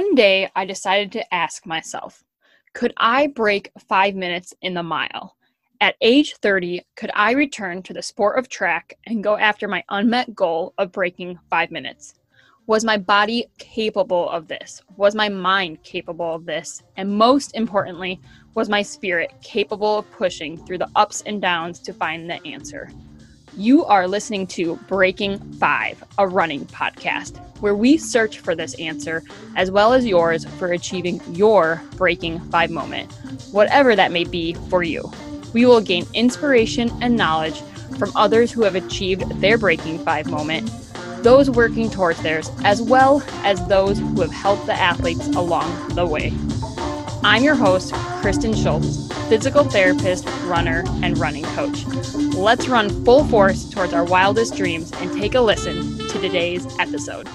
One day, I decided to ask myself could I break five minutes in the mile? At age 30, could I return to the sport of track and go after my unmet goal of breaking five minutes? Was my body capable of this? Was my mind capable of this? And most importantly, was my spirit capable of pushing through the ups and downs to find the answer? You are listening to Breaking Five, a running podcast, where we search for this answer as well as yours for achieving your Breaking Five moment, whatever that may be for you. We will gain inspiration and knowledge from others who have achieved their Breaking Five moment, those working towards theirs, as well as those who have helped the athletes along the way. I'm your host, Kristen Schultz, physical therapist, runner, and running coach. Let's run full force towards our wildest dreams and take a listen to today's episode.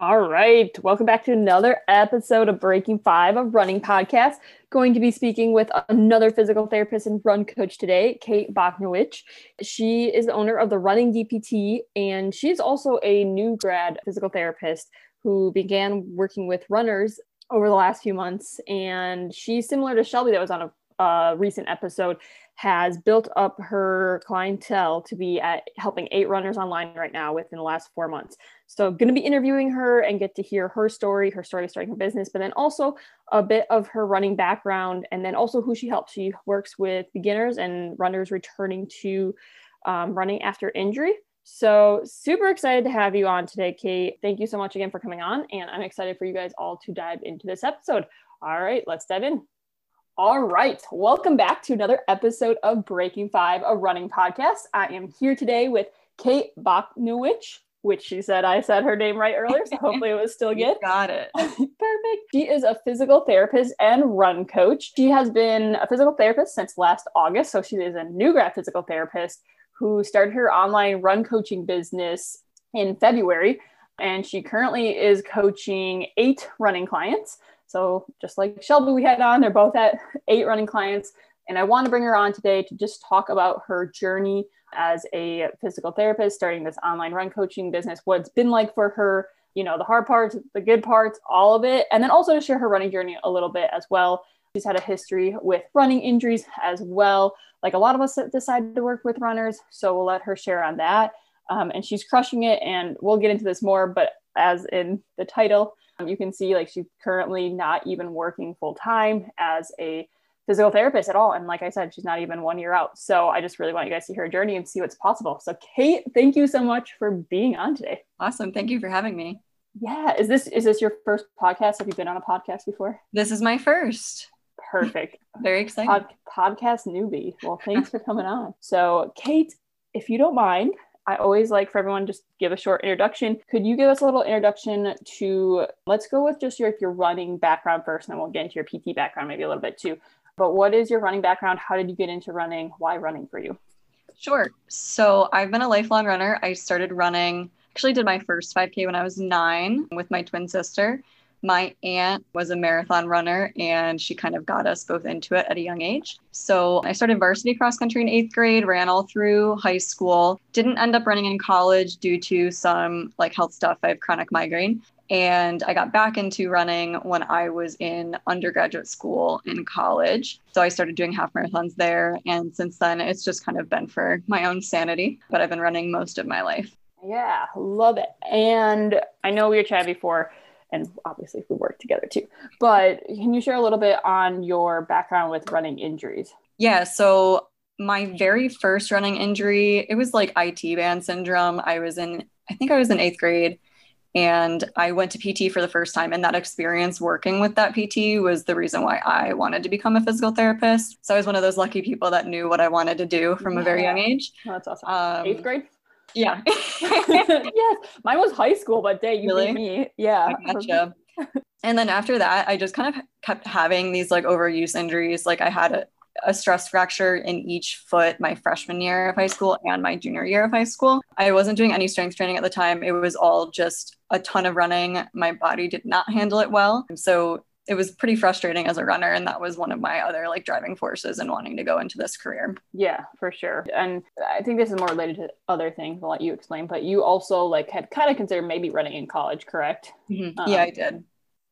All right, welcome back to another episode of Breaking Five, a running podcast. Going to be speaking with another physical therapist and run coach today, Kate Bochnowich. She is the owner of the Running DPT, and she's also a new grad physical therapist who began working with runners over the last few months. And she's similar to Shelby, that was on a, recent episode, has built up her clientele to be at helping eight runners online right now within the last four months. So, going to be interviewing her and get to hear her story, her story of starting her business, but then also a bit of her running background, and then also who she helps. She works with beginners and runners returning to um, running after injury. So, super excited to have you on today, Kate. Thank you so much again for coming on. And I'm excited for you guys all to dive into this episode. All right, let's dive in. All right, welcome back to another episode of Breaking Five, a running podcast. I am here today with Kate Bochnowich, which she said I said her name right earlier, so hopefully it was still good. got it. Perfect. She is a physical therapist and run coach. She has been a physical therapist since last August, so she is a new grad physical therapist who started her online run coaching business in February. And she currently is coaching eight running clients. So, just like Shelby, we had on, they're both at eight running clients. And I want to bring her on today to just talk about her journey as a physical therapist, starting this online run coaching business, what it's been like for her, you know, the hard parts, the good parts, all of it. And then also to share her running journey a little bit as well. She's had a history with running injuries as well. Like a lot of us that decided to work with runners, so we'll let her share on that. Um, and she's crushing it, and we'll get into this more. But as in the title, um, you can see like she's currently not even working full time as a physical therapist at all. And like I said, she's not even one year out. So I just really want you guys to hear her journey and see what's possible. So Kate, thank you so much for being on today. Awesome. Thank you for having me. Yeah. Is this is this your first podcast? Have you been on a podcast before? This is my first. Perfect. Very exciting. Pod, podcast newbie. Well, thanks for coming on. So, Kate, if you don't mind, I always like for everyone just give a short introduction. Could you give us a little introduction to let's go with just your if your running background first, and then we'll get into your PT background maybe a little bit too. But what is your running background? How did you get into running? Why running for you? Sure. So I've been a lifelong runner. I started running, actually did my first 5K when I was nine with my twin sister my aunt was a marathon runner and she kind of got us both into it at a young age. So I started varsity cross country in eighth grade, ran all through high school, didn't end up running in college due to some like health stuff. I have chronic migraine. And I got back into running when I was in undergraduate school in college. So I started doing half marathons there. And since then, it's just kind of been for my own sanity, but I've been running most of my life. Yeah, love it. And I know we were chatting before and obviously we work together too. But can you share a little bit on your background with running injuries? Yeah, so my very first running injury, it was like IT band syndrome. I was in I think I was in 8th grade and I went to PT for the first time and that experience working with that PT was the reason why I wanted to become a physical therapist. So I was one of those lucky people that knew what I wanted to do from yeah. a very young age. Oh, that's awesome. Um, 8th grade? Yeah. yes. Mine was high school, but day you really? me. Yeah. Gotcha. and then after that, I just kind of kept having these like overuse injuries. Like I had a, a stress fracture in each foot my freshman year of high school and my junior year of high school. I wasn't doing any strength training at the time. It was all just a ton of running. My body did not handle it well. So it was pretty frustrating as a runner and that was one of my other like driving forces and wanting to go into this career. Yeah for sure. And i think this is more related to other things i'll let you explain but you also like had kind of considered maybe running in college correct? Mm-hmm. um, yeah i did.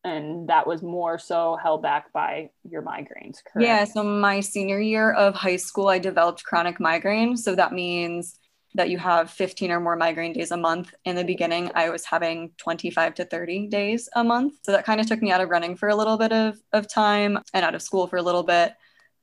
and that was more so held back by your migraines correct? yeah so my senior year of high school i developed chronic migraine. So that means that you have 15 or more migraine days a month. In the beginning, I was having 25 to 30 days a month. So that kind of took me out of running for a little bit of, of time and out of school for a little bit.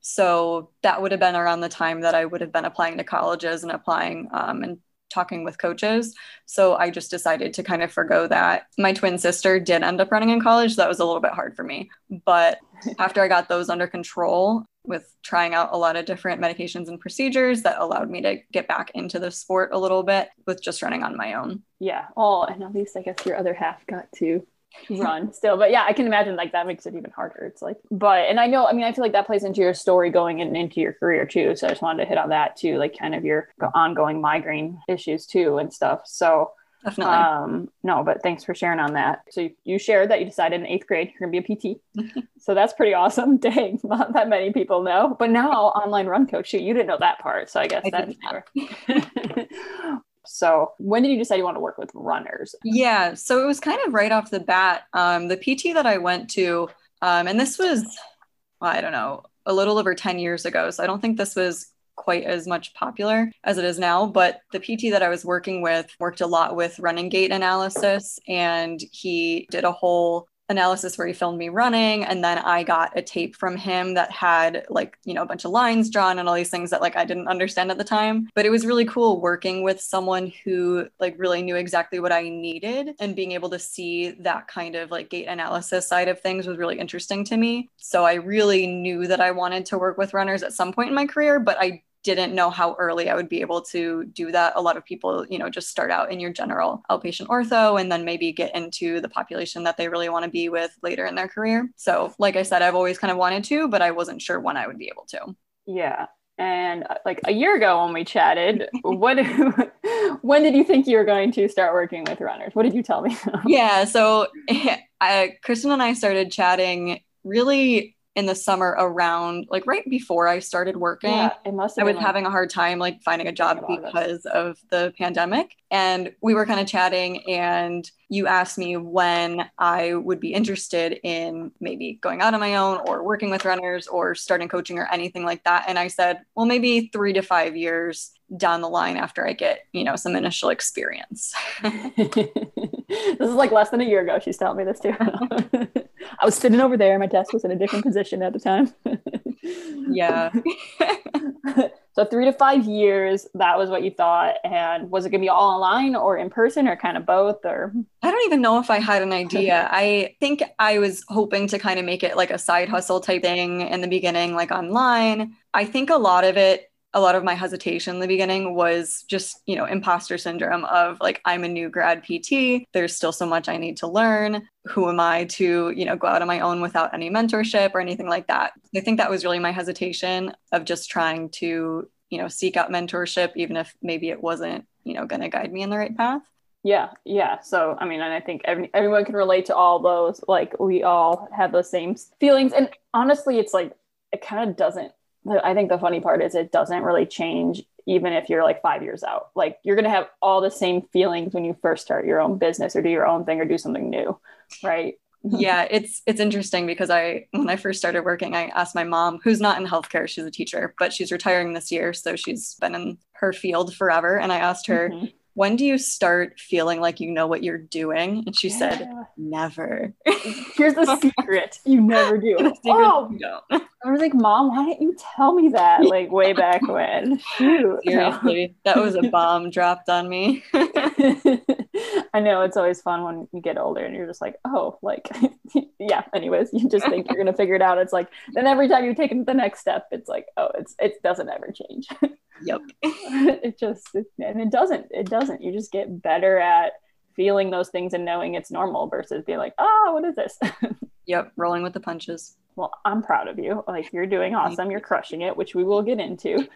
So that would have been around the time that I would have been applying to colleges and applying um, and talking with coaches. So I just decided to kind of forego that. My twin sister did end up running in college. So that was a little bit hard for me. But after I got those under control, with trying out a lot of different medications and procedures that allowed me to get back into the sport a little bit with just running on my own. Yeah. Oh, and at least I guess your other half got to run still. But yeah, I can imagine like that makes it even harder. It's like, but, and I know, I mean, I feel like that plays into your story going in, into your career too. So I just wanted to hit on that too, like kind of your ongoing migraine issues too and stuff. So, Definitely. Um, no, but thanks for sharing on that. So you, shared that you decided in eighth grade you're gonna be a PT. so that's pretty awesome. Dang, not that many people know. But now online run coach, you didn't know that part. So I guess I that's So when did you decide you want to work with runners? Yeah, so it was kind of right off the bat. Um, the PT that I went to, um, and this was, well, I don't know, a little over 10 years ago. So I don't think this was quite as much popular as it is now. But the PT that I was working with worked a lot with running gait analysis, and he did a whole analysis where he filmed me running and then i got a tape from him that had like you know a bunch of lines drawn and all these things that like i didn't understand at the time but it was really cool working with someone who like really knew exactly what i needed and being able to see that kind of like gait analysis side of things was really interesting to me so i really knew that i wanted to work with runners at some point in my career but i didn't know how early I would be able to do that. A lot of people, you know, just start out in your general outpatient ortho and then maybe get into the population that they really want to be with later in their career. So, like I said, I've always kind of wanted to, but I wasn't sure when I would be able to. Yeah. And uh, like a year ago when we chatted, what when did you think you were going to start working with runners? What did you tell me? yeah, so I, Kristen and I started chatting really in the summer around like right before I started working. Yeah, it must I was like, having a hard time like finding a job because of the pandemic. And we were kind of chatting and you asked me when I would be interested in maybe going out on my own or working with runners or starting coaching or anything like that. And I said, well, maybe three to five years down the line after I get, you know, some initial experience. this is like less than a year ago. She's telling me this too. I was sitting over there. My desk was in a different position at the time. yeah. so three to five years, that was what you thought. And was it going to be all online or in person or kind of both? Or I don't even know if I had an idea. I think I was hoping to kind of make it like a side hustle type thing in the beginning, like online. I think a lot of it a lot of my hesitation in the beginning was just, you know, imposter syndrome of like, I'm a new grad PT. There's still so much I need to learn. Who am I to, you know, go out on my own without any mentorship or anything like that? I think that was really my hesitation of just trying to, you know, seek out mentorship, even if maybe it wasn't, you know, going to guide me in the right path. Yeah, yeah. So, I mean, and I think every, everyone can relate to all those. Like, we all have those same feelings. And honestly, it's like, it kind of doesn't I think the funny part is it doesn't really change even if you're like five years out. Like you're gonna have all the same feelings when you first start your own business or do your own thing or do something new, right? yeah, it's it's interesting because I when I first started working, I asked my mom, who's not in healthcare, she's a teacher, but she's retiring this year, so she's been in her field forever. And I asked her, mm-hmm when do you start feeling like you know what you're doing? And she yeah. said, never. Here's the secret. You never do. oh, I was like, Mom, why didn't you tell me that like way back when? Shoot. Seriously, that was a bomb dropped on me. I know it's always fun when you get older and you're just like, oh, like, yeah. Anyways, you just think you're gonna figure it out. It's like then every time you take the next step, it's like, oh, it's it doesn't ever change. Yep. it just it, and it doesn't. It doesn't. You just get better at feeling those things and knowing it's normal versus being like, oh, what is this? yep, rolling with the punches. Well, I'm proud of you. Like you're doing awesome. You're crushing it, which we will get into.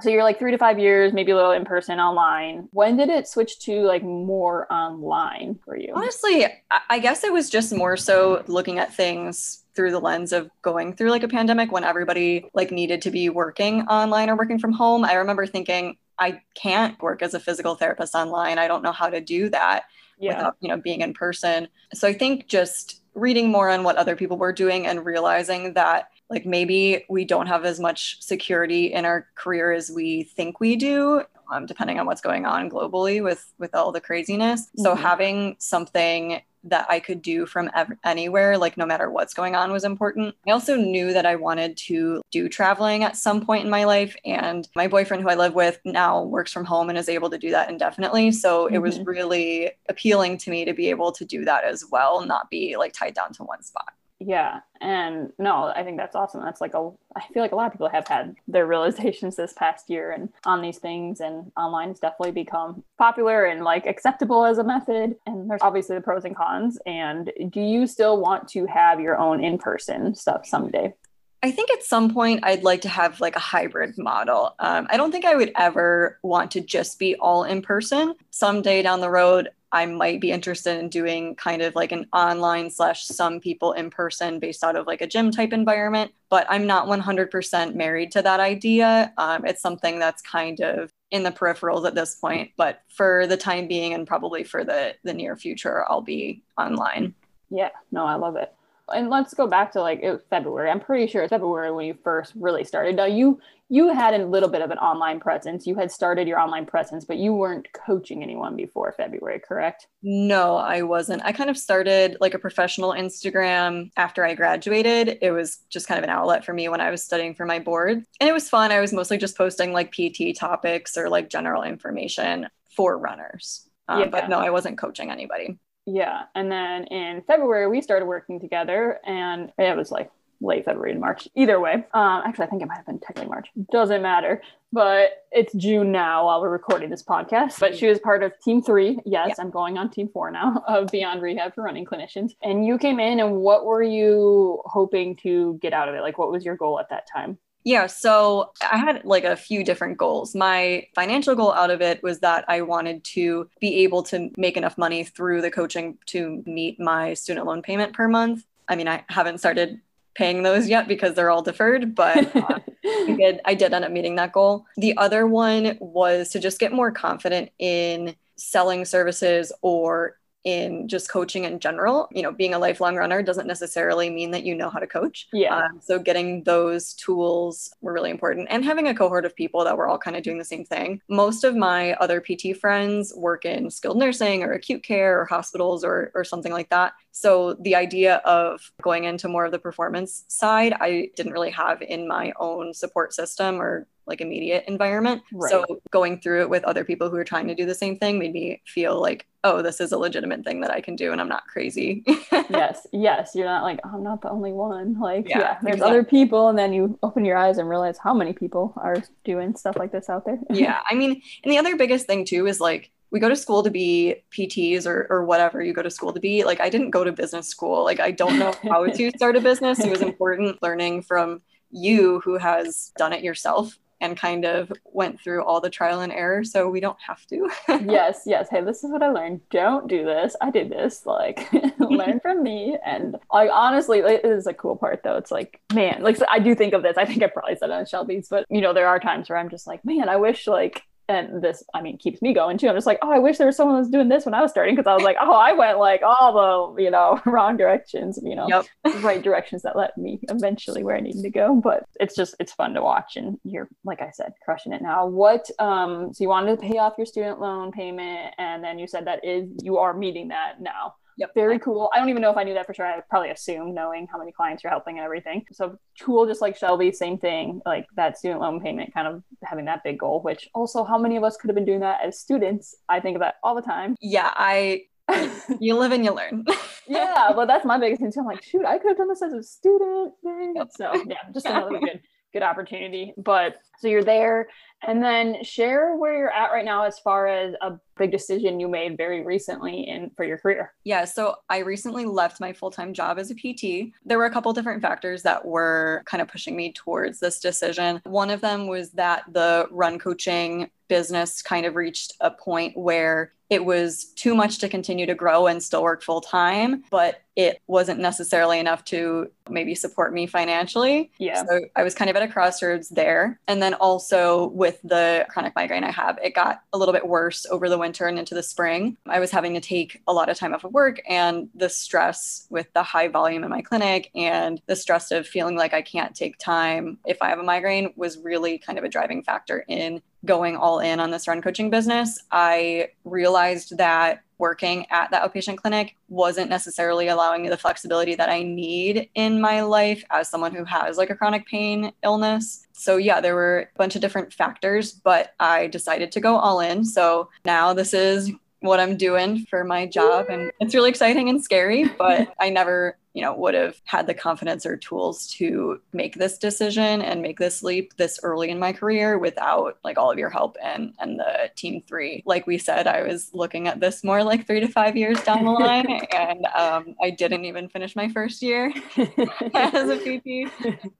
So you're like three to five years, maybe a little in person, online. When did it switch to like more online for you? Honestly, I guess it was just more so looking at things through the lens of going through like a pandemic when everybody like needed to be working online or working from home. I remember thinking, I can't work as a physical therapist online. I don't know how to do that yeah. without, you know, being in person. So I think just reading more on what other people were doing and realizing that like maybe we don't have as much security in our career as we think we do um, depending on what's going on globally with with all the craziness mm-hmm. so having something that I could do from ev- anywhere, like no matter what's going on, was important. I also knew that I wanted to do traveling at some point in my life. And my boyfriend, who I live with now, works from home and is able to do that indefinitely. So mm-hmm. it was mm-hmm. really appealing to me to be able to do that as well, not be like tied down to one spot. Yeah. And no, I think that's awesome. That's like a, I feel like a lot of people have had their realizations this past year and on these things. And online has definitely become popular and like acceptable as a method. And there's obviously the pros and cons. And do you still want to have your own in person stuff someday? I think at some point I'd like to have like a hybrid model. Um, I don't think I would ever want to just be all in person. Someday down the road, I might be interested in doing kind of like an online slash some people in person based out of like a gym type environment. But I'm not 100% married to that idea. Um, it's something that's kind of in the peripherals at this point. But for the time being and probably for the, the near future, I'll be online. Yeah, no, I love it and let's go back to like it was February. I'm pretty sure it's February when you first really started. Now you you had a little bit of an online presence. You had started your online presence, but you weren't coaching anyone before February, correct? No, I wasn't. I kind of started like a professional Instagram after I graduated. It was just kind of an outlet for me when I was studying for my board. And it was fun. I was mostly just posting like PT topics or like general information for runners. Um, yeah. But no, I wasn't coaching anybody. Yeah. And then in February, we started working together, and it was like late February and March. Either way, um, actually, I think it might have been technically March. Doesn't matter. But it's June now while we're recording this podcast. But she was part of Team Three. Yes, yeah. I'm going on Team Four now of Beyond Rehab for Running Clinicians. And you came in, and what were you hoping to get out of it? Like, what was your goal at that time? Yeah, so I had like a few different goals. My financial goal out of it was that I wanted to be able to make enough money through the coaching to meet my student loan payment per month. I mean, I haven't started paying those yet because they're all deferred, but uh, I, did, I did end up meeting that goal. The other one was to just get more confident in selling services or in just coaching in general. You know, being a lifelong runner doesn't necessarily mean that you know how to coach. Yeah. Um, so getting those tools were really important and having a cohort of people that were all kind of doing the same thing. Most of my other PT friends work in skilled nursing or acute care or hospitals or, or something like that. So the idea of going into more of the performance side, I didn't really have in my own support system or like immediate environment. Right. So going through it with other people who are trying to do the same thing made me feel like, oh, this is a legitimate thing that I can do and I'm not crazy. yes. Yes. You're not like, oh, I'm not the only one. Like, yeah, yeah there's exactly. other people. And then you open your eyes and realize how many people are doing stuff like this out there. yeah. I mean, and the other biggest thing too is like, we go to school to be PTs or, or whatever you go to school to be. Like, I didn't go to business school. Like, I don't know how to start a business. It was important learning from you who has done it yourself and kind of went through all the trial and error so we don't have to. Yes yes. Hey this is what i learned. Don't do this. I did this like learn from me. And like honestly it is a cool part though. It's like man like so i do think of this. I think i probably said it on shelby's but you know there are times where i'm just like man i wish like and this i mean keeps me going too. I'm just like oh i wish there was someone who was doing this when i was starting because i was like oh i went like all the you know wrong directions you know yep. right directions that led me eventually where i needed to go. But it's just it's fun to watch and you're like i said crushing it. Now what um so you wanted to pay off your student loan payment and then you said that is you are meeting that now Yep. Very cool. I don't even know if I knew that for sure. I probably assume knowing how many clients you're helping and everything. So cool, just like Shelby, same thing, like that student loan payment, kind of having that big goal, which also how many of us could have been doing that as students? I think of that all the time. Yeah, I you live and you learn. yeah, but that's my biggest thing too. I'm like, shoot, I could have done this as a student. Yep. So yeah, just another good good opportunity. But so you're there, and then share where you're at right now as far as a big decision you made very recently in for your career. Yeah, so I recently left my full-time job as a PT. There were a couple different factors that were kind of pushing me towards this decision. One of them was that the run coaching business kind of reached a point where it was too much to continue to grow and still work full time, but it wasn't necessarily enough to maybe support me financially. Yeah. So I was kind of at a crossroads there. And then also with the chronic migraine I have, it got a little bit worse over the winter and into the spring. I was having to take a lot of time off of work and the stress with the high volume in my clinic and the stress of feeling like I can't take time if I have a migraine was really kind of a driving factor in going all in on this run coaching business, I realized that working at the outpatient clinic wasn't necessarily allowing me the flexibility that I need in my life as someone who has like a chronic pain illness. So, yeah, there were a bunch of different factors, but I decided to go all in. So now this is what I'm doing for my job. And it's really exciting and scary, but I never you know would have had the confidence or tools to make this decision and make this leap this early in my career without like all of your help and and the team three like we said i was looking at this more like three to five years down the line and um, i didn't even finish my first year as a PT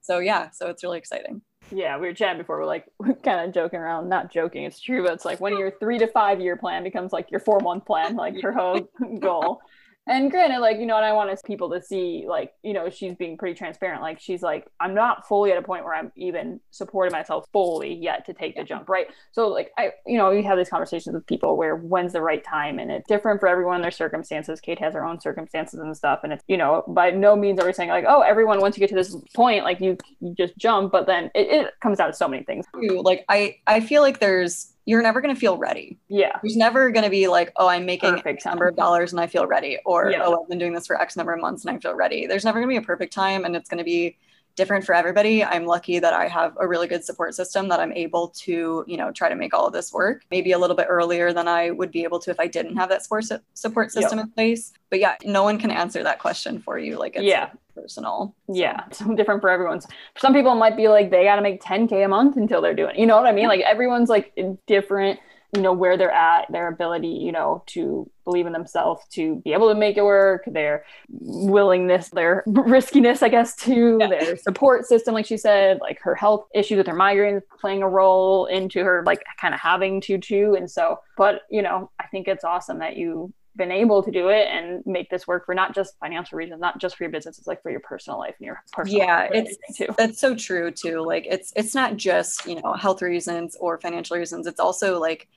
so yeah so it's really exciting yeah, we were chatting before. We're like kind of joking around, not joking. It's true, but it's like when your three to five year plan becomes like your four month plan, like your whole goal. And granted, like, you know, and I want people to see, like, you know, she's being pretty transparent. Like, she's like, I'm not fully at a point where I'm even supporting myself fully yet to take the jump, right? So, like, I, you know, we have these conversations with people where when's the right time, and it's different for everyone, their circumstances. Kate has her own circumstances and stuff. And it's, you know, by no means are we saying, like, oh, everyone, once you get to this point, like, you, you just jump. But then it, it comes out of so many things. Like, I, I feel like there's, you're never going to feel ready. Yeah. There's never going to be like, oh, I'm making X number of dollars and I feel ready. Or, yeah. oh, I've been doing this for X number of months and I feel ready. There's never going to be a perfect time and it's going to be different for everybody. I'm lucky that I have a really good support system that I'm able to, you know, try to make all of this work. Maybe a little bit earlier than I would be able to if I didn't have that support support system in place. But yeah, no one can answer that question for you. Like it's yeah. personal. Yeah, so different for everyone. Some people, might be like they got to make 10k a month until they're doing. You know what I mean? Like everyone's like different you know where they're at their ability you know to believe in themselves to be able to make it work their willingness their riskiness i guess to yeah. their support system like she said like her health issues with her migraines playing a role into her like kind of having to too and so but you know i think it's awesome that you been able to do it and make this work for not just financial reasons, not just for your business, it's like for your personal life and your personal yeah, it's too. That's so true too. Like it's it's not just you know health reasons or financial reasons. It's also like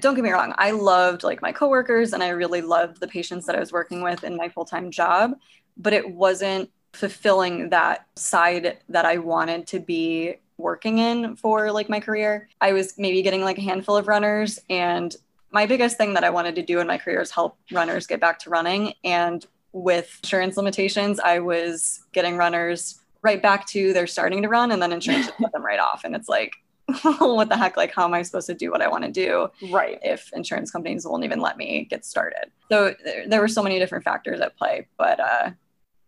don't get me wrong, I loved like my coworkers and I really loved the patients that I was working with in my full time job, but it wasn't fulfilling that side that I wanted to be working in for like my career. I was maybe getting like a handful of runners and my biggest thing that I wanted to do in my career is help runners get back to running and with insurance limitations, I was getting runners right back to they're starting to run and then insurance would put them right off and it's like what the heck? Like how am i supposed to do what i want to do right. if insurance companies won't even let me get started? So there, there were so many different factors at play but uh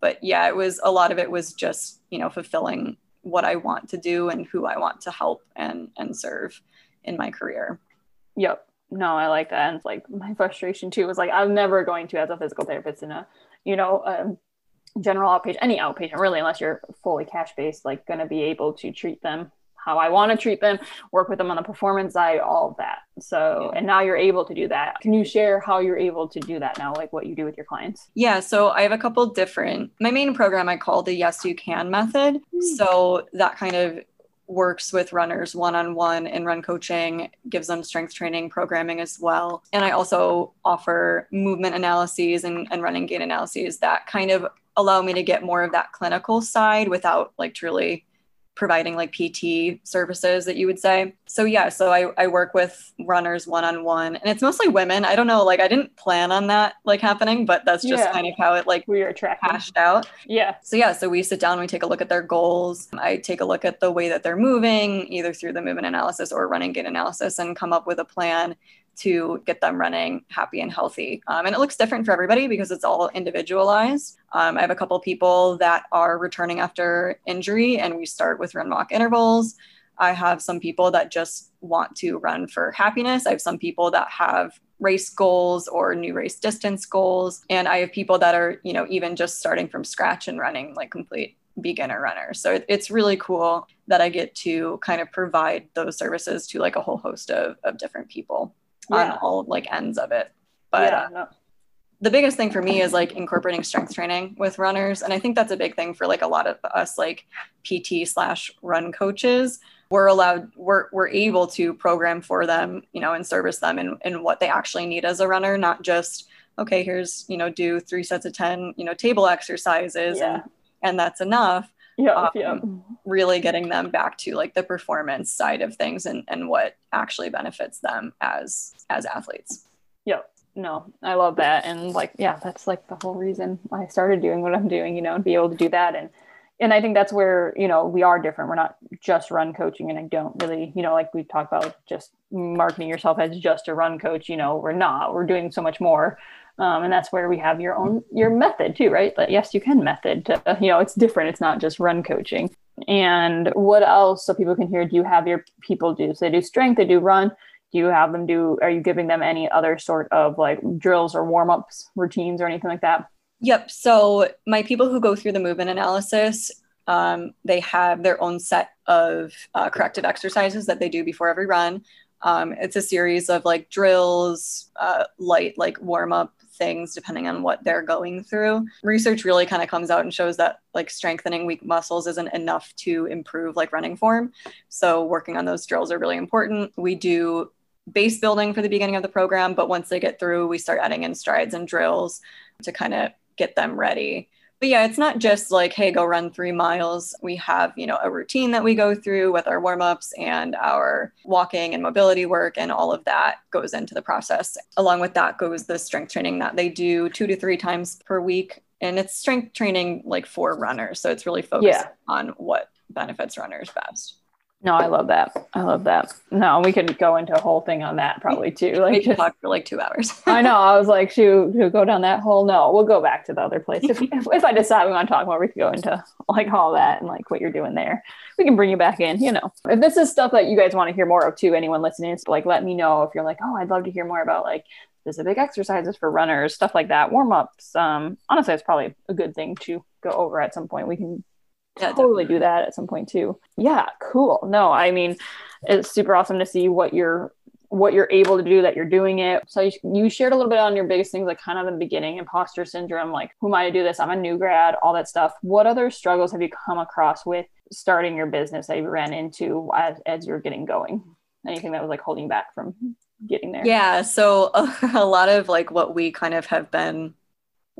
but yeah it was a lot of it was just you know fulfilling what i want to do and who i want to help and and serve in my career. Yep. No i like that. And it's like my frustration too was like i'm never going to as a physical therapist in a you know um, general outpatient any outpatient really unless you're fully cash based like going to be able to treat them how I want to treat them, work with them on the performance side, all of that. So, and now you're able to do that. Can you share how you're able to do that now, like what you do with your clients? Yeah. So, I have a couple different, my main program I call the Yes You Can method. Mm. So, that kind of works with runners one on one in run coaching, gives them strength training programming as well. And I also offer movement analyses and, and running gait analyses that kind of allow me to get more of that clinical side without like truly providing like PT services that you would say. So yeah, so I, I work with runners one on one and it's mostly women. I don't know, like I didn't plan on that like happening, but that's just yeah. kind of how it like we are hashed out. Yeah. So yeah, so we sit down, we take a look at their goals. I take a look at the way that they're moving, either through the movement analysis or running gait analysis, and come up with a plan to get them running happy and healthy. Um, and it looks different for everybody because it's all individualized. Um, I have a couple people that are returning after injury, and we start with run walk intervals. I have some people that just want to run for happiness. I have some people that have race goals or new race distance goals. And I have people that are, you know, even just starting from scratch and running like complete beginner runners. So it's really cool that I get to kind of provide those services to like a whole host of, of different people yeah. on all like ends of it. But yeah, no. the biggest thing for me is like incorporating strength training with runners. And I think that's a big thing for like a lot of us like PT slash run coaches. We're allowed, we're, we're able to program for them, you know, and service them in, in what they actually need as a runner, not just, okay, here's, you know, do three sets of 10, you know, table exercises yeah. and, and that's enough yeah, um, yeah. really getting them back to like the performance side of things and, and what actually benefits them as as athletes. Yeah. No i love that. And like yeah that's like the whole reason i started doing what i'm doing you know and be able to do that. And and i think that's where you know we are different. We're not just run coaching. And i don't really you know like we talked about just marketing yourself as just a run coach you know we're not. We're doing so much more um, and that's where we have your own your method too right? But yes you can method to, you know it's different. It's not just run coaching. And what else so people can hear do you have your people do? So they do strength they do run. Do you have them do are you giving them any other sort of like drills or warm-ups routines or anything like that? Yep. So my people who go through the movement analysis um, they have their own set of uh, corrective exercises that they do before every run. Um, it's a series of like drills uh, light like warm up things depending on what they're going through. Research really kind of comes out and shows that like strengthening weak muscles isn't enough to improve like running form. So working on those drills are really important. We do base building for the beginning of the program, but once they get through, we start adding in strides and drills to kind of get them ready but yeah, it's not just like, hey, go run three miles. We have, you know, a routine that we go through with our warm-ups and our walking and mobility work, and all of that goes into the process. Along with that goes the strength training that they do two to three times per week. And it's strength training like for runners. So it's really focused yeah. on what benefits runners best. No, I love that. I love that. No, we could go into a whole thing on that probably too. Like we could talk for like two hours. I know. I was like, shoot, should go down that hole? No, we'll go back to the other place. If, if I decide we want to talk more, we could go into like all that and like what you're doing there. We can bring you back in, you know. If this is stuff that you guys want to hear more of too, anyone listening, it's like let me know if you're like, oh, I'd love to hear more about like specific exercises for runners, stuff like that, warm ups. Um, honestly, it's probably a good thing to go over at some point. We can yeah, totally do that at some point too. Yeah, cool. No, I mean, it's super awesome to see what you're what you're able to do that you're doing it. So you, you shared a little bit on your biggest things, like kind of in the beginning, imposter syndrome, like who am I to do this? I'm a new grad, all that stuff. What other struggles have you come across with starting your business that you ran into as, as you're getting going? Anything that was like holding back from getting there? Yeah. So a, a lot of like what we kind of have been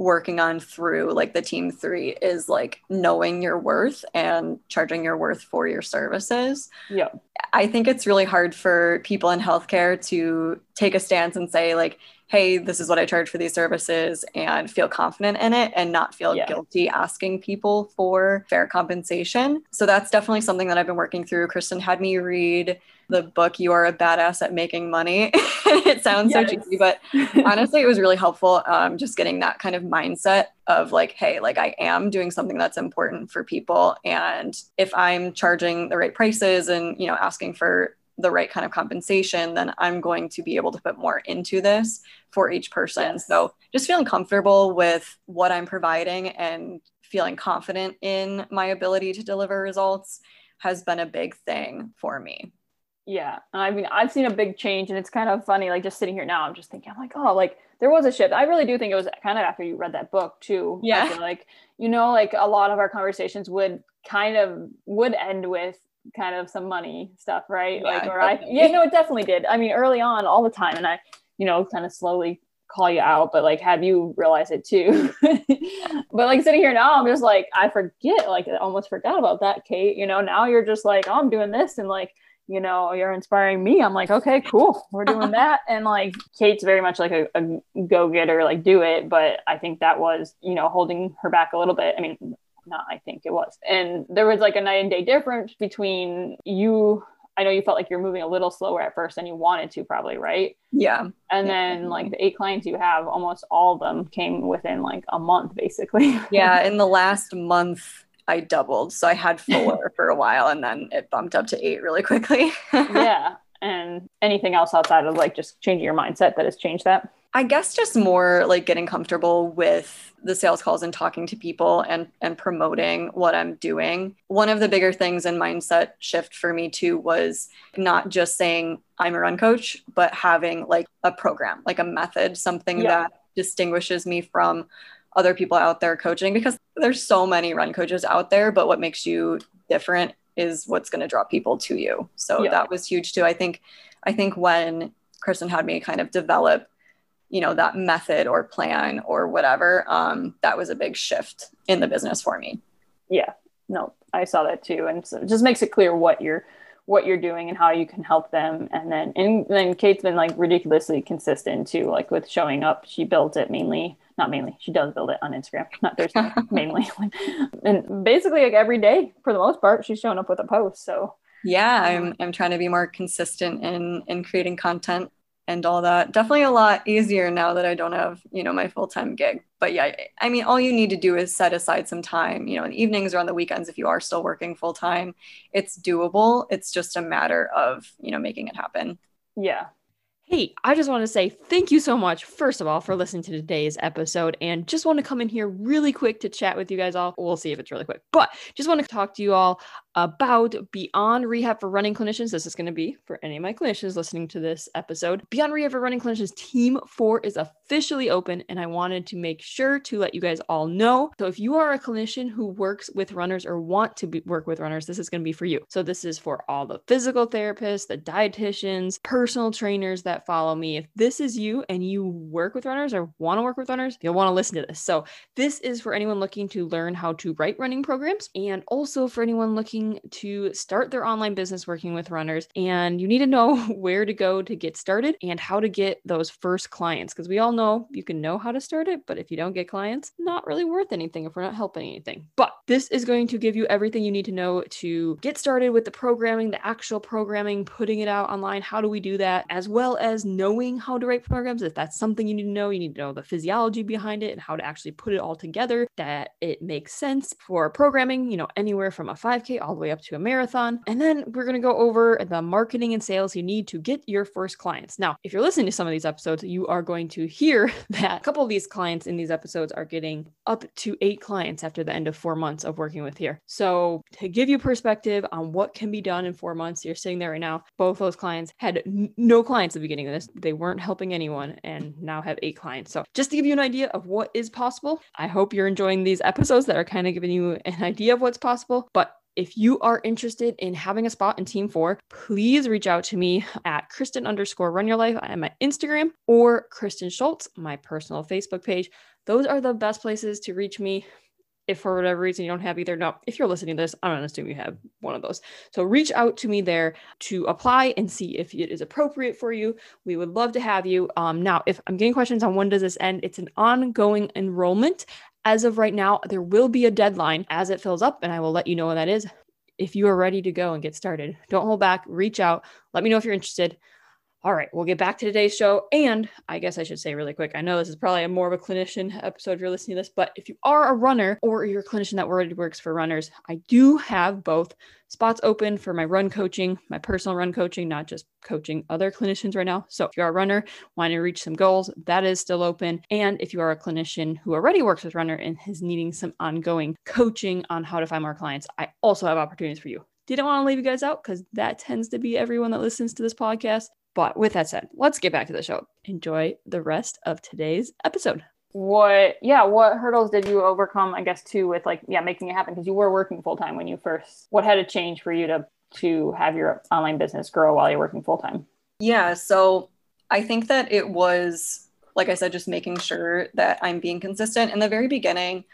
working on through like the team three is like knowing your worth and charging your worth for your services. Yeah. I think it's really hard for people in healthcare to take a stance and say, like, hey, this is what I charge for these services and feel confident in it and not feel yeah. guilty asking people for fair compensation. So that's definitely something that I've been working through. Kristen had me read the book you are a badass at making money it sounds yes. so cheesy but honestly it was really helpful um, just getting that kind of mindset of like hey like i am doing something that's important for people and if i'm charging the right prices and you know asking for the right kind of compensation then i'm going to be able to put more into this for each person yes. so just feeling comfortable with what i'm providing and feeling confident in my ability to deliver results has been a big thing for me yeah. I mean, I've seen a big change and it's kind of funny, like just sitting here now, I'm just thinking, I'm like, oh, like there was a shift. I really do think it was kind of after you read that book too. Yeah. like, you know, like a lot of our conversations would kind of would end with kind of some money stuff, right? Yeah, like, or I, yeah, no, it definitely did. I mean, early on all the time. And I, you know, kind of slowly call you out, but like have you realize it too? but like sitting here now, I'm just like, I forget, like I almost forgot about that, Kate. You know, now you're just like, oh, I'm doing this and like you know, you're inspiring me. I'm like, okay, cool. We're doing that. And like Kate's very much like a, a go getter, like do it. But I think that was, you know, holding her back a little bit. I mean, not I think it was. And there was like a night and day difference between you. I know you felt like you're moving a little slower at first than you wanted to, probably, right? Yeah. And then, like, the eight clients you have, almost all of them came within like a month, basically. Yeah. In the last month, I doubled. So I had four for a while and then it bumped up to eight really quickly. yeah. And anything else outside of like just changing your mindset that has changed that? I guess just more like getting comfortable with the sales calls and talking to people and and promoting what I'm doing. One of the bigger things in mindset shift for me too was not just saying I'm a run coach, but having like a program, like a method, something Yeah. that distinguishes me from other people out there coaching because there's so many run coaches out there, but what makes you different is what's going to draw people to you. So Yeah. that was huge too. I think I think when Kristen had me kind of develop you know that method or plan or whatever um, that was a big shift in the business for me Yeah. No, I saw that too. And so it just makes it clear what you're what you're doing and how you can help them. And then and then Kate's been like ridiculously consistent too, like with showing up. She built it mainly, not mainly, she does build it on Instagram. Not there's not mainly. and basically like every day for the most part, she's showing up with a post. So yeah um, i'm i'm trying to be more consistent in in creating content and all that definitely a lot easier now that i don't have you know my full-time gig but yeah i mean all you need to do is set aside some time you know in the evenings or on the weekends if you are still working full-time it's doable it's just a matter of you know making it happen yeah. Hey, I just want to say thank you so much, first of all, for listening to today's episode. And just want to come in here really quick to chat with you guys all. We'll see if it's really quick, but just want to talk to you all about Beyond Rehab for Running Clinicians. This is going to be for any of my clinicians listening to this episode. Beyond Rehab for Running Clinicians Team 4 is officially open, and I wanted to make sure to let you guys all know. So, if you are a clinician who works with runners or want to be, work with runners, this is going to be for you. So, this is for all the physical therapists, the dietitians, personal trainers that follow me. If this is you and you work with runners or want to work with runners, you'll want to listen to this. So, this is for anyone looking to learn how to write running programs and also for anyone looking to start their online business working with runners. And you need to know where to go to get started and how to get those first clients because we all know you can know how to start it, but if you don't get clients, not really worth anything if we're not helping anything. But this is going to give you everything you need to know to get started with the programming, the actual programming, putting it out online. How do we do that? As well as knowing how to write programs. If that's something you need to know, you need to know the physiology behind it and how to actually put it all together that it makes sense for programming, you know, anywhere from a 5K all the way up to a marathon. And then we're going to go over the marketing and sales you need to get your first clients. Now, if you're listening to some of these episodes, you are going to hear that a couple of these clients in these episodes are getting up to eight clients after the end of four months of working with here. So, to give you perspective on what can be done in four months, you're sitting there right now. Both those clients had no clients at the beginning of this. They weren't helping anyone and now have eight clients. So, just to give you an idea of what is possible, I hope you're enjoying these episodes that are kind of giving you an idea of what's possible. But if you are interested in having a spot in Team Four, please reach out to me at Kristen underscore run your life. I am at Instagram or Kristen Schultz, my personal Facebook page. Those are the best places to reach me. If for whatever reason you don't have either, no, if you're listening to this, I'm going to assume you have one of those. So reach out to me there to apply and see if it is appropriate for you. We would love to have you. Um, now, if I'm getting questions on when does this end, it's an ongoing enrollment. As of right now, there will be a deadline as it fills up, and I will let you know when that is. If you are ready to go and get started, don't hold back, reach out, let me know if you're interested. All right, we'll get back to today's show. And I guess I should say really quick I know this is probably a more of a clinician episode if you're listening to this, but if you are a runner or you're a clinician that already works for runners, I do have both spots open for my run coaching, my personal run coaching, not just coaching other clinicians right now. So if you're a runner, wanting to reach some goals, that is still open. And if you are a clinician who already works with runner and is needing some ongoing coaching on how to find more clients, I also have opportunities for you. Didn't want to leave you guys out because that tends to be everyone that listens to this podcast. But with that said, let's get back to the show. Enjoy the rest of today's episode. What, yeah, what hurdles did you overcome, I guess, too, with like, yeah, making it happen? Because you were working full time when you first, what had to change for you to, to have your online business grow while you're working full time? Yeah. So I think that it was, like I said, just making sure that I'm being consistent. In the very beginning,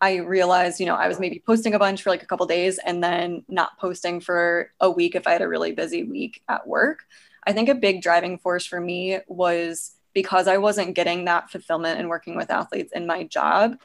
I realized, you know, I was maybe posting a bunch for like a couple days and then not posting for a week if I had a really busy week at work. I think a big driving force for me was because I wasn't getting that fulfillment and working with athletes in my job,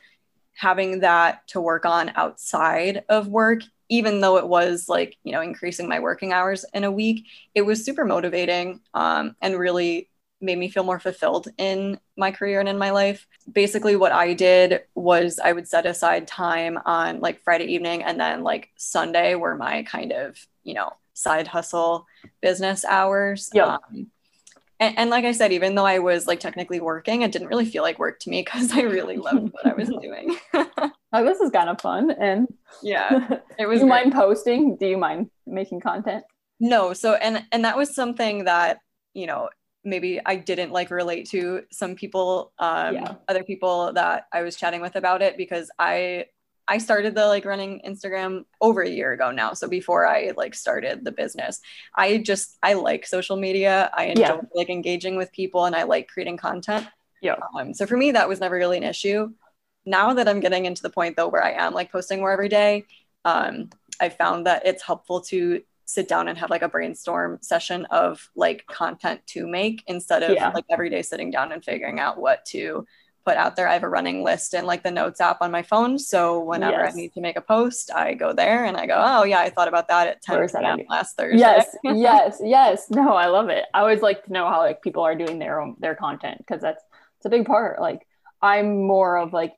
having that to work on outside of work even though it was like you know increasing my working hours in a week it was super motivating um, and really made me feel more fulfilled in my career and in my life. Basically what i did was i would set aside time on like friday evening and then like sunday were my kind of you know side hustle business hours yeah um, and, and, like I said, even though I was like technically working, it didn't really feel like work to me because I really loved what I was doing. oh, this is kind of fun. And yeah, it was. Do you great. mind posting? Do you mind making content? No. So and and that was something that you know maybe I didn't like relate to some people, um, yeah. other people that I was chatting with about it because I I started the like running Instagram over a year ago now. So before I like started the business, I just I like social media. I enjoy yeah. like engaging with people and I like creating content. Yeah. Um, so for me, that was never really an issue. Now that I'm getting into the point though where I am like posting more every day, um, I found that it's helpful to sit down and have like a brainstorm session of like content to make instead of yeah. like every day sitting down and figuring out what to put out there. I have a running list and like the notes app on my phone. So whenever yes. I need to make a post, I go there and I go, oh yeah, I thought about that at 10 p.m. last Thursday. Yes, yes, yes. No, I love it. I always like to know how like people are doing their own their content because that's it's a big part. Like I'm more of like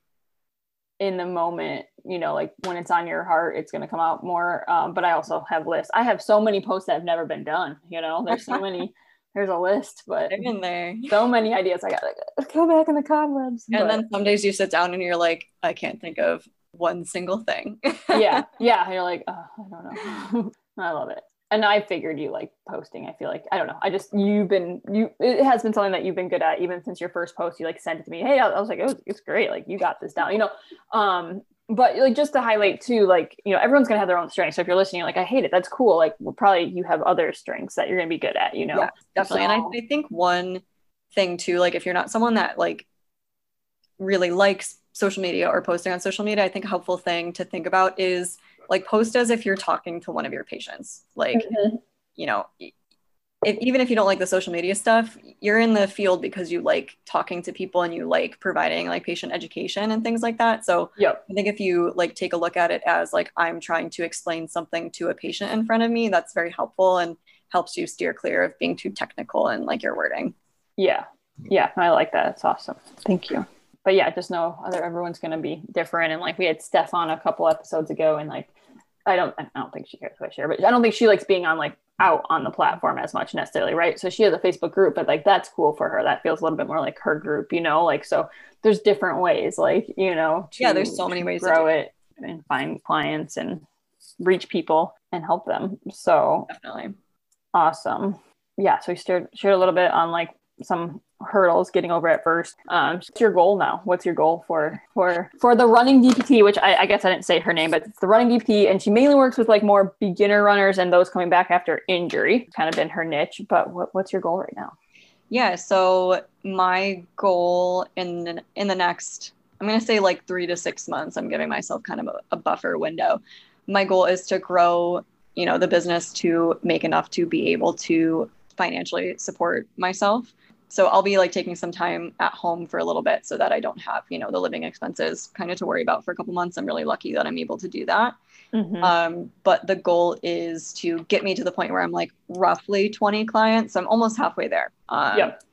in the moment, you know, like when it's on your heart, it's gonna come out more. Um, but I also have lists. I have so many posts that have never been done. You know, there's so many there's a list, but in there. So many ideas. I got to go back in the cobwebs. And but. then some days you sit down and you're like, I can't think of one single thing. yeah. Yeah. And you're like, oh, I don't know. I love it. And I figured you like posting. I feel like I don't know. I just you've been you. It has been something that you've been good at even since your first post. You like sent it to me. Hey, I, I was like, it was, it's great. Like you got this down. You know, um, but like just to highlight too like you know everyone's gonna have their own strengths. So if you're listening like i hate it. That's cool. Like well, probably you have other strengths that you're gonna be good at you know? Yeah, definitely. So. and I, I think one thing too like if you're not someone that like really likes social media or posting on social media i think a helpful thing to think about is like post as if you're talking to one of your patients. Like mm-hmm. you know if, even if you don't like the social media stuff, you're in the field because you like talking to people and you like providing like patient education and things like that. So yeah, I think if you like take a look at it as like I'm trying to explain something to a patient in front of me, that's very helpful and helps you steer clear of being too technical and like your wording. Yeah. Yeah, I like that. It's awesome. Thank you. But yeah, just know other everyone's gonna be different. And like we had Steph on a couple episodes ago and like I don't I don't think she cares what I share, but I don't think she likes being on like out on the platform as much necessarily, right? So she has a Facebook group, but like that's cool for her. That feels a little bit more like her group, you know? Like so there's different ways, like, you know, to, yeah, there's so many ways to grow to it and find clients and reach people and help them. So definitely awesome. Yeah. So we shared shared a little bit on like some hurdles getting over at first. Um, what's your goal now? What's your goal for for for the running DPT? Which I, I, guess I didn't say her name, but it's the running DPT, and she mainly works with like more beginner runners and those coming back after injury. Kind of been her niche. But what, what's your goal right now? Yeah. So my goal in in the next, I'm gonna say like three to six months. I'm giving myself kind of a, a buffer window. My goal is to grow, you know, the business to make enough to be able to financially support myself so I'll be like taking some time at home for a little bit so that I don't have, you know, the living expenses kind of to worry about for a couple months. I'm really lucky that I'm able to do that. Mm-hmm. Um, but the goal is to get me to the point where I'm like roughly 20 clients. I'm almost halfway there. Um, yep.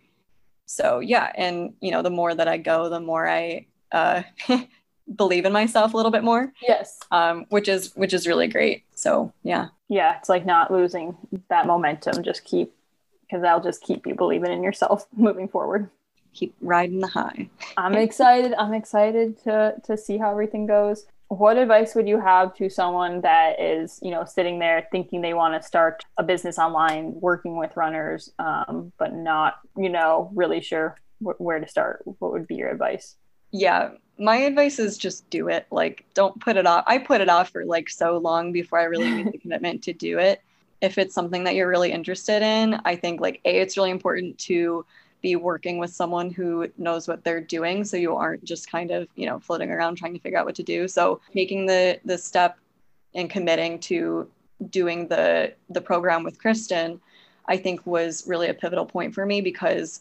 So yeah, and you know, the more that I go, the more I uh, believe in myself a little bit more. Yes. Um, which is which is really great. So yeah. Yeah, it's like not losing that momentum. Just keep because that'll just keep you believing in yourself moving forward. Keep riding the high. I'm excited. I'm excited to to see how everything goes. What advice would you have to someone that is, you know, sitting there thinking they want to start a business online, working with runners, um, but not, you know, really sure wh- where to start? What would be your advice? Yeah, my advice is just do it. Like, don't put it off. I put it off for like so long before I really made the commitment to do it if it's something that you're really interested in, I think like A, it's really important to be working with someone who knows what they're doing so you aren't just kind of, you know, floating around trying to figure out what to do. So making the the step and committing to doing the the program with Kristen, I think was really a pivotal point for me because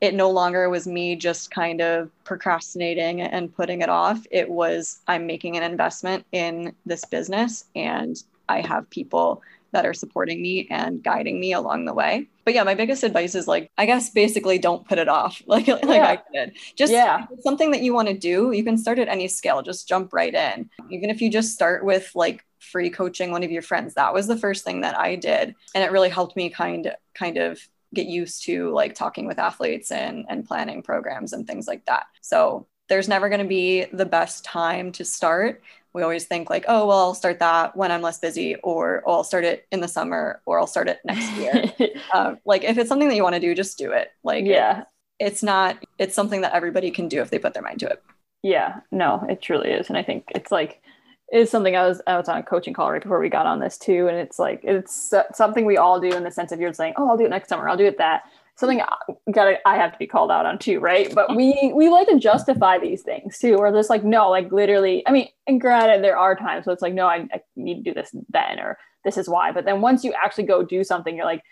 it no longer was me just kind of procrastinating and putting it off. It was I'm making an investment in this business and I have people that are supporting me and guiding me along the way. But yeah, my biggest advice is like, I guess basically don't put it off like, like yeah. I did. Just yeah. something that you want to do, you can start at any scale, just jump right in. Even if you just start with like free coaching one of your friends, that was the first thing that I did. And it really helped me kind kind of get used to like talking with athletes and and planning programs and things like that. So there's never going to be the best time to start. We always think like, oh, well, I'll start that when I'm less busy, or oh, I'll start it in the summer, or I'll start it next year. um, like if it's something that you want to do, just do it. Like yeah, it, it's not. It's something that everybody can do if they put their mind to it. Yeah, no, it truly is, and I think it's like is something I was I was on a coaching call right before we got on this too, and it's like it's something we all do in the sense of you're saying, oh, I'll do it next summer, I'll do it that. Something got I have to be called out on too, right? But we we like to justify these things too, or just like no, like literally. I mean, and granted, there are times so it's like no, I, I need to do this then, or this is why. But then once you actually go do something, you're like,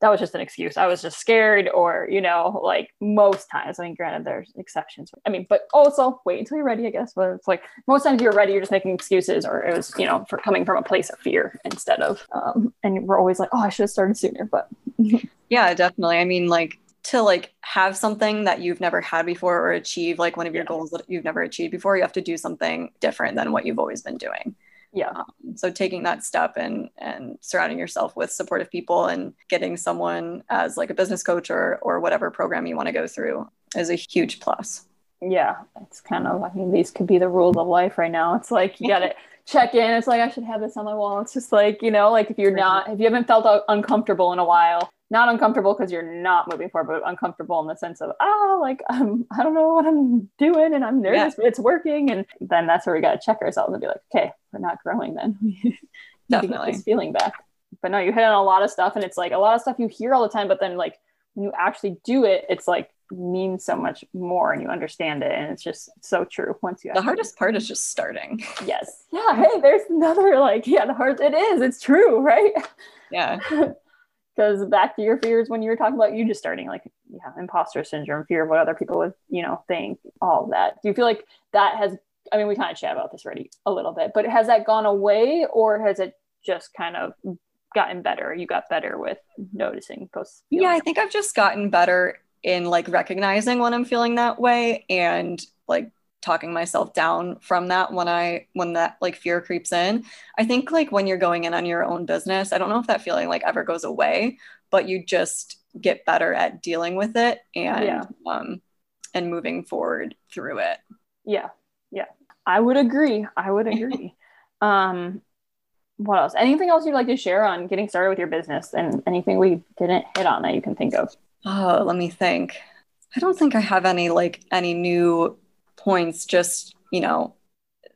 that was just an excuse. I was just scared, or you know, like most times. I mean, granted, there's exceptions. I mean, but also wait until you're ready, I guess. But it's like most times you're ready, you're just making excuses, or it was you know for coming from a place of fear instead of. Um, and we're always like, oh, I should have started sooner, but. yeah, definitely. I mean, like to like have something that you've never had before or achieve like one of your yeah. goals that you've never achieved before you have to do something different than what you've always been doing. Yeah. Um, so taking that step and and surrounding yourself with supportive people and getting someone as like a business coach or or whatever program you want to go through is a huge plus. Yeah it's kind of i mean these could be the rules of life right now. It's like you gotta check in. It's like i should have this on my wall. It's just like you know like if you're not if you haven't felt uncomfortable in a while not uncomfortable because you're not moving forward, but uncomfortable in the sense of, oh, like um, I don't know what I'm doing and I'm nervous, yeah. but it's working. And then that's where we got to check ourselves and be like, okay, we're not growing then. Definitely. this feeling back. But no, you hit on a lot of stuff and it's like a lot of stuff you hear all the time, but then like when you actually do it, it's like means so much more and you understand it. And it's just so true once you The hardest part is just starting. Yes. Yeah. Hey, there's another like, yeah, the hard it is. It's true, right? Yeah. because back to your fears when you were talking about you just starting like yeah imposter syndrome fear of what other people would you know think all that do you feel like that has i mean we kind of chat about this already a little bit but has that gone away or has it just kind of gotten better you got better with noticing those feelings? yeah i think i've just gotten better in like recognizing when i'm feeling that way and like talking myself down from that when I when that like fear creeps in. I think like when you're going in on your own business, I don't know if that feeling like ever goes away, but you just get better at dealing with it and yeah. um and moving forward through it. Yeah. Yeah. I would agree. I would agree. um what else? Anything else you'd like to share on getting started with your business and anything we didn't hit on that you can think of? Oh, let me think. I don't think I have any like any new points just you know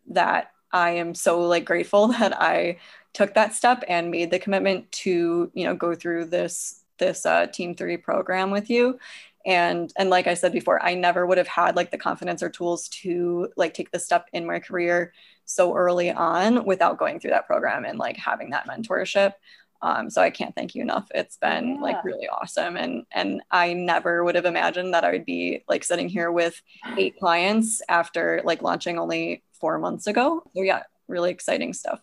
that i am so like grateful that i took that step and made the commitment to you know go through this this uh, team three program with you. And and like i said before i never would have had like the confidence or tools to like take the step in my career so early on without going through that program and like having that mentorship um, so I can't thank you enough. It's been yeah. like really awesome. And and I never would have imagined that I would be like sitting here with eight clients after like launching only four months ago. So yeah, really exciting stuff.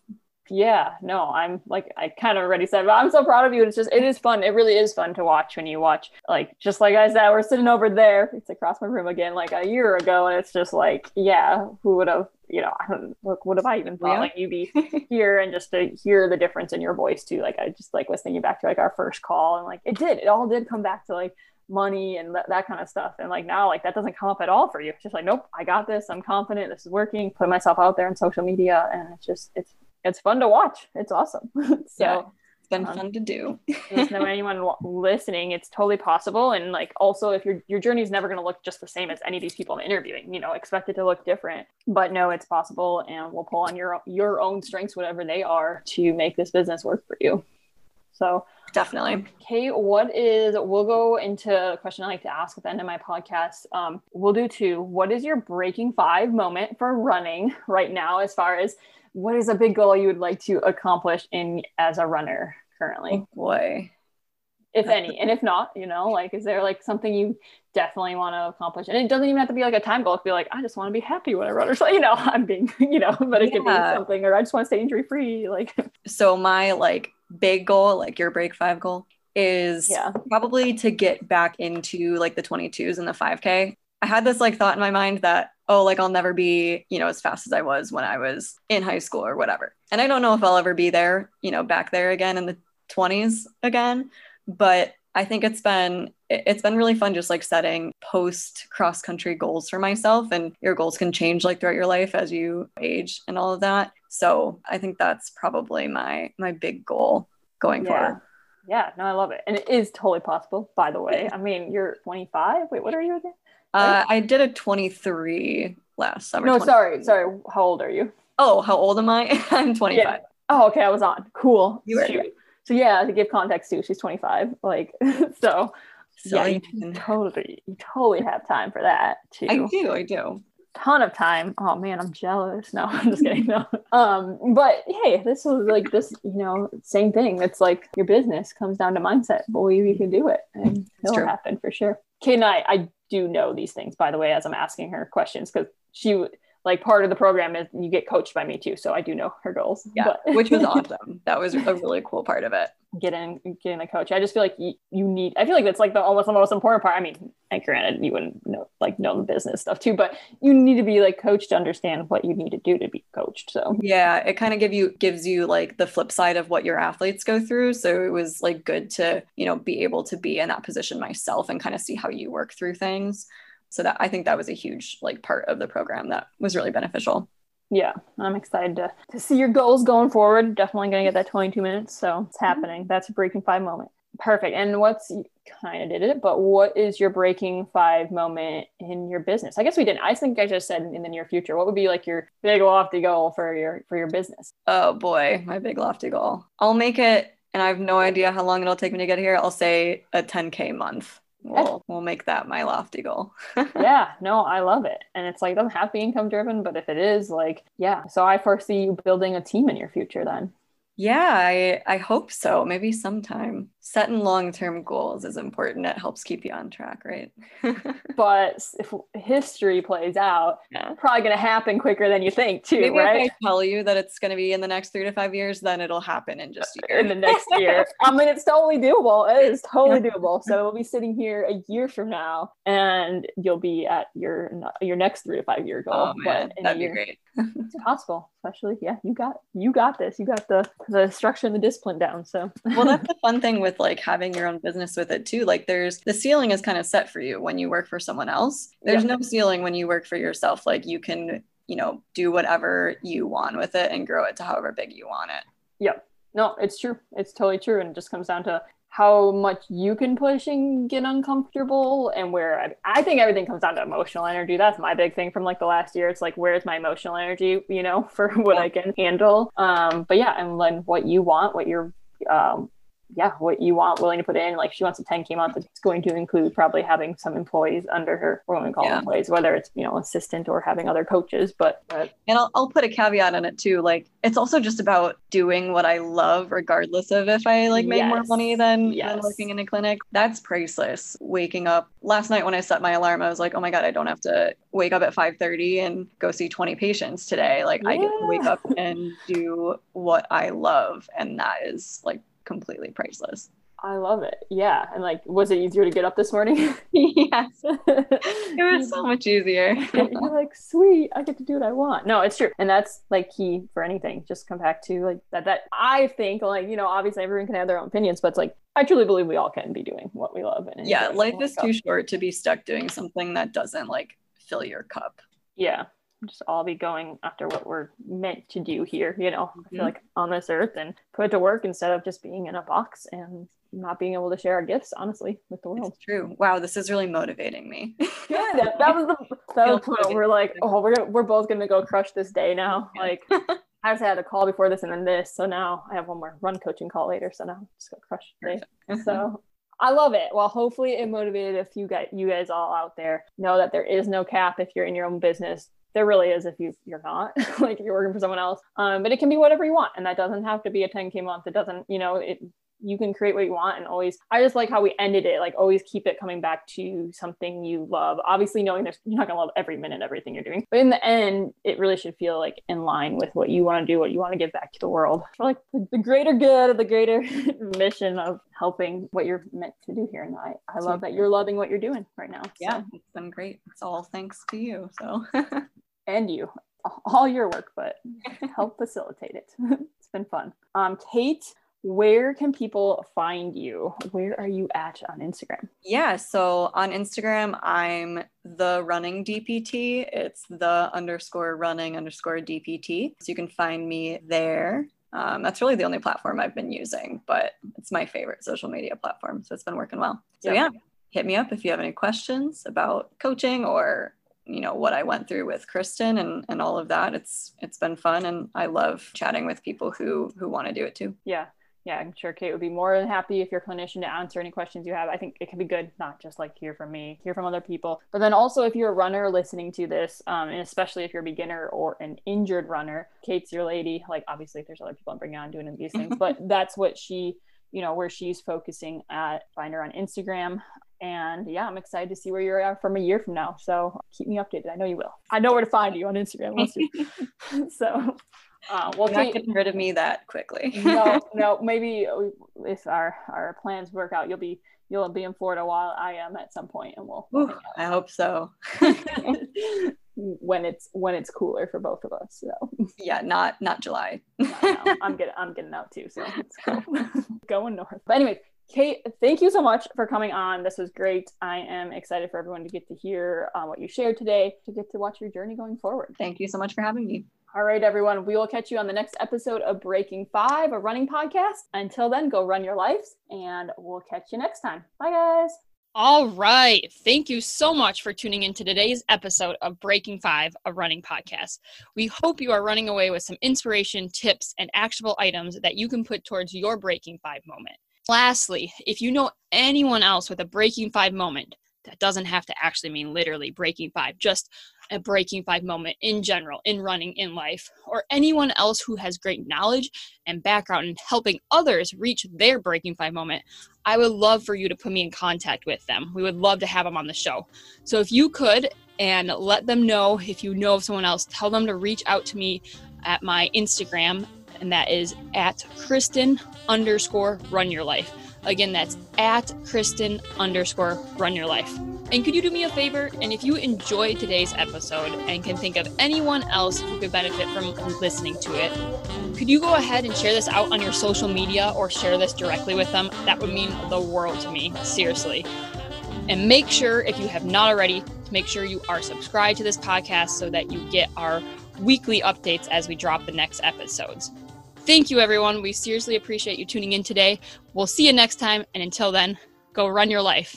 Yeah, no, I'm like I kind of already said, but I'm so proud of you. And it's just it is fun. It really is fun to watch when you watch like just like I said, we're sitting over there. It's across my room again like a year ago, and it's just like, yeah, who would have you know, I don't look, what have I even thought? Yeah. Like you be here and just to hear the difference in your voice too. Like I just like was thinking back to like our first call and like it did, it all did come back to like money and that, that kind of stuff. And like now, like that doesn't come up at all for you. It's just like, nope, I got this. I'm confident. This is working. Put myself out there in social media, and it's just it's it's fun to watch. It's awesome. so. Yeah it's been um, fun to do. there's no anyone listening. It's totally possible. And like also if your your journey is never going to look just the same as any of these people I'm interviewing, you know, expect it to look different. But no, it's possible and we'll pull on your your own strengths, whatever they are, to make this business work for you. So definitely. Kate, what is we'll go into a question I like to ask at the end of my podcast. Um, we'll do two. What is your breaking five moment for running right now as far as what is a big goal you would like to accomplish in as a runner currently? Oh boy. if any. And if not, you know, like, is there like something you definitely want to accomplish? And it doesn't even have to be like a time goal. It could be like, I just want to be happy when I run or so, you know, I'm being, you know, but it could be something, or I just want to stay injury free. Like, So my like big goal, like your break five goal, is yeah. probably to get back into like the 22s and the 5K. I had this like thought in my mind that, oh, like I'll never be, you know, as fast as I was when I was in high school or whatever. And I don't know if I'll ever be there, you know, back there again in the 20s again. But I think it's been it- it's been really fun just like setting post cross country goals for myself and your goals can change like throughout your life as you age and all of that. So I think that's probably my my big goal going Yeah. forward. Yeah. No, I love it. And it is totally possible, by the way. I mean, you're 25. Wait, what are you again? Uh, I did a 23 last summer. No, 20 sorry. Sorry. How old are you? Oh, how old am I? I'm 25. Oh, okay. I was on. Cool. You were. Shoot. So yeah, to give context too, she's 25. Like, so So yeah, you you totally, you totally have time for that too. I do, I do. Ton of time. Oh man, I'm jealous. No, I'm just kidding. No. Um, but hey, this was like this, you know, same thing. It's like your business comes down to mindset. Believe you can do it, and It's it'll happen for sure. Kate and I, I do know these things, by the way, as I'm asking her questions, because she like part of the program is you get coached by me too, so I do know her goals. Yeah, which was awesome. That was a really cool part of it. getting getting a coach. I just feel like you, you need. I feel like that's like the almost the most important part. I mean, and granted, you wouldn't know like know the business stuff too, but you need to be like coached to understand what you need to do to be coached. So Yeah, it kind of give you gives you like the flip side of what your athletes go through. So it was like good to, you know, be able to be in that position myself and kind of see how you work through things. So that I think that was a huge like part of the program that was really beneficial. yeah, I'm excited to to see your goals going forward. Definitely gonna get that 22 minutes. So it's mm-hmm. happening. That's a breaking five moment. Perfect. And what's kind of did it, but what is your breaking five moment in your business? I guess we didn't. I think I just said in the near future. What would be like your big lofty goal for your for your business? Oh boy, my big lofty goal. I'll make it, and I have no idea how long it'll take me to get here. I'll say a 10K month. We'll, we'll make that my lofty goal. yeah, no, I love it. And it's like, it doesn't have to be income driven, but if it is, like, yeah. So I foresee you building a team in your future then. Yeah, I, I hope so. Maybe sometime. Setting long term goals is important. It helps keep you on track, right? But if history plays out, yeah. probably going to happen quicker than you think, too, Maybe right? if I tell you that it's going to be in the next three to five years, then it'll happen in just a year. in the next year. I mean, it's totally doable. It is totally doable. So we'll be sitting here a year from now, and you'll be at your your next three to five year goal. oh man, but in that'd be year, great. it's possible. Especially, yeah, you got you got this. You got the the structure and the discipline down. So well that's the fun thing with like having your own business with it too like there's the ceiling is kind of set for you when you work for someone else there's Yeah. no ceiling when you work for yourself like you can you know do whatever you want with it and grow it to however big you want it Yep. No, it's true. It's totally true. And it just comes down to how much you can push and get uncomfortable and where I, I think everything comes down to emotional energy. That's my big thing from like the last year. It's like, where's my emotional energy, you know, for what I can handle. Um, but yeah, and then what you want, what you're, um, yeah, what you want willing to put in. Like she wants a 10K month. It's going to include probably having some employees under her, or what we call Yeah. employees, whether it's, you know, assistant or having other coaches. But, but and I'll, I'll put a caveat on it too like it's also just about doing what i love regardless of if i like make more money than, Yes. than working in a clinic that's priceless waking up last night when i set my alarm i was like oh my god i don't have to wake up at 5.30 and go see 20 patients today like i get to wake up and do what i love and that is like completely priceless. I love it. Yeah. And like, was it easier to get up this morning? yes. It was so much easier. You're like sweet i get to do what i want. No it's true. And that's like key for anything. Just come back to like that that i think like you know obviously everyone can have their own opinions but it's like i truly believe we all can be doing what we love and yeah life is too short to be stuck doing something that doesn't like fill your cup. Yeah just all be going after what we're meant to do here you know? I feel Mhm. like on this earth and put it to work instead of just being in a box and not being able to share our gifts honestly with the world. It's true. Wow, this is really motivating me. good that was the that was the point we're like oh we're gonna, we're both gonna go crush this day now. Yeah. like I just had a call before this and then this so now I have one more run coaching call later so now I'm just gonna crush the day. So I love it. Well hopefully it motivated a few guys you guys all out there. Know that there is no cap if you're in your own business there really is if you you're not like if you're working for someone else. Um but it can be whatever you want and that doesn't have to be a 10k month. It doesn't you know it you can create what you want and always i just like how we ended it like always keep it coming back to something you love. Obviously knowing there's you're not going to love every minute everything you're doing but in the end it really should feel like in line with what you want to do what you want to give back to the world. For like the, the greater good the greater mission of helping what you're meant to do here and i i love that you're loving what you're doing right now. Yeah so. it's been great. It's all thanks to you so and you all your work but help facilitate it it's been fun um kate where can people find you? Where are you at on Instagram? Yeah, so on Instagram, I'm the running DPT. It's the underscore running underscore DPT. So you can find me there. Um, that's really the only platform I've been using, but it's my favorite social media platform. So it's been working well. So yeah, yeah hit me up if you have any questions about coaching or you know what I went through with Kristen and and all of that. It's it's been fun and I love chatting with people who who want to do it too. Yeah yeah, I'm sure Kate would be more than happy if you're a clinician to answer any questions you have. I think it can be good, not just like hear from me, hear from other people, but then also if you're a runner listening to this, um, and especially if you're a beginner or an injured runner, Kate's your lady. Like obviously, if there's other people I'm bringing on doing these things, but that's what she, you know, where she's focusing at. Find her on Instagram. And yeah, I'm excited to see where you're at from a year from now. So keep me updated. I know you will. I know where to find you on Instagram. so uh, well, You're not getting rid of me that quickly. no, no. Maybe if our our plans work out, you'll be you'll be in Florida while I am at some point, and we'll. we'll I hope so. when it's when it's cooler for both of us. So yeah, not not July. no, no, I'm getting I'm getting out too, so it's cool. going north. But anyway, Kate, thank you so much for coming on. This was great. I am excited for everyone to get to hear uh, what you shared today, to get to watch your journey going forward. Thank you so much for having me. All right, everyone. We will catch you on the next episode of Breaking Five, a running podcast. Until then, go run your lives, and we'll catch you next time. Bye, guys. All right. Thank you so much for tuning in to today's episode of Breaking Five, a running podcast. We hope you are running away with some inspiration, tips, and actionable items that you can put towards your Breaking Five moment. Lastly, if you know anyone else with a Breaking Five moment, that doesn't have to actually mean literally breaking five, just a breaking five moment in general, in running, in life, or anyone else who has great knowledge and background in helping others reach their breaking five moment, I would love for you to put me in contact with them. We would love to have them on the show. So if you could, and let them know if you know of someone else, tell them to reach out to me at my Instagram, and that is at Kristen underscore run your life. Again, that's at Kristen underscore run your life. And could you do me a favor? And if you enjoyed today's episode and can think of anyone else who could benefit from listening to it, could you go ahead and share this out on your social media or share this directly with them? That would mean the world to me, seriously. And make sure, if you have not already, to make sure you are subscribed to this podcast so that you get our weekly updates as we drop the next episodes. Thank you, everyone. We seriously appreciate you tuning in today. We'll see you next time. And until then, go run your life.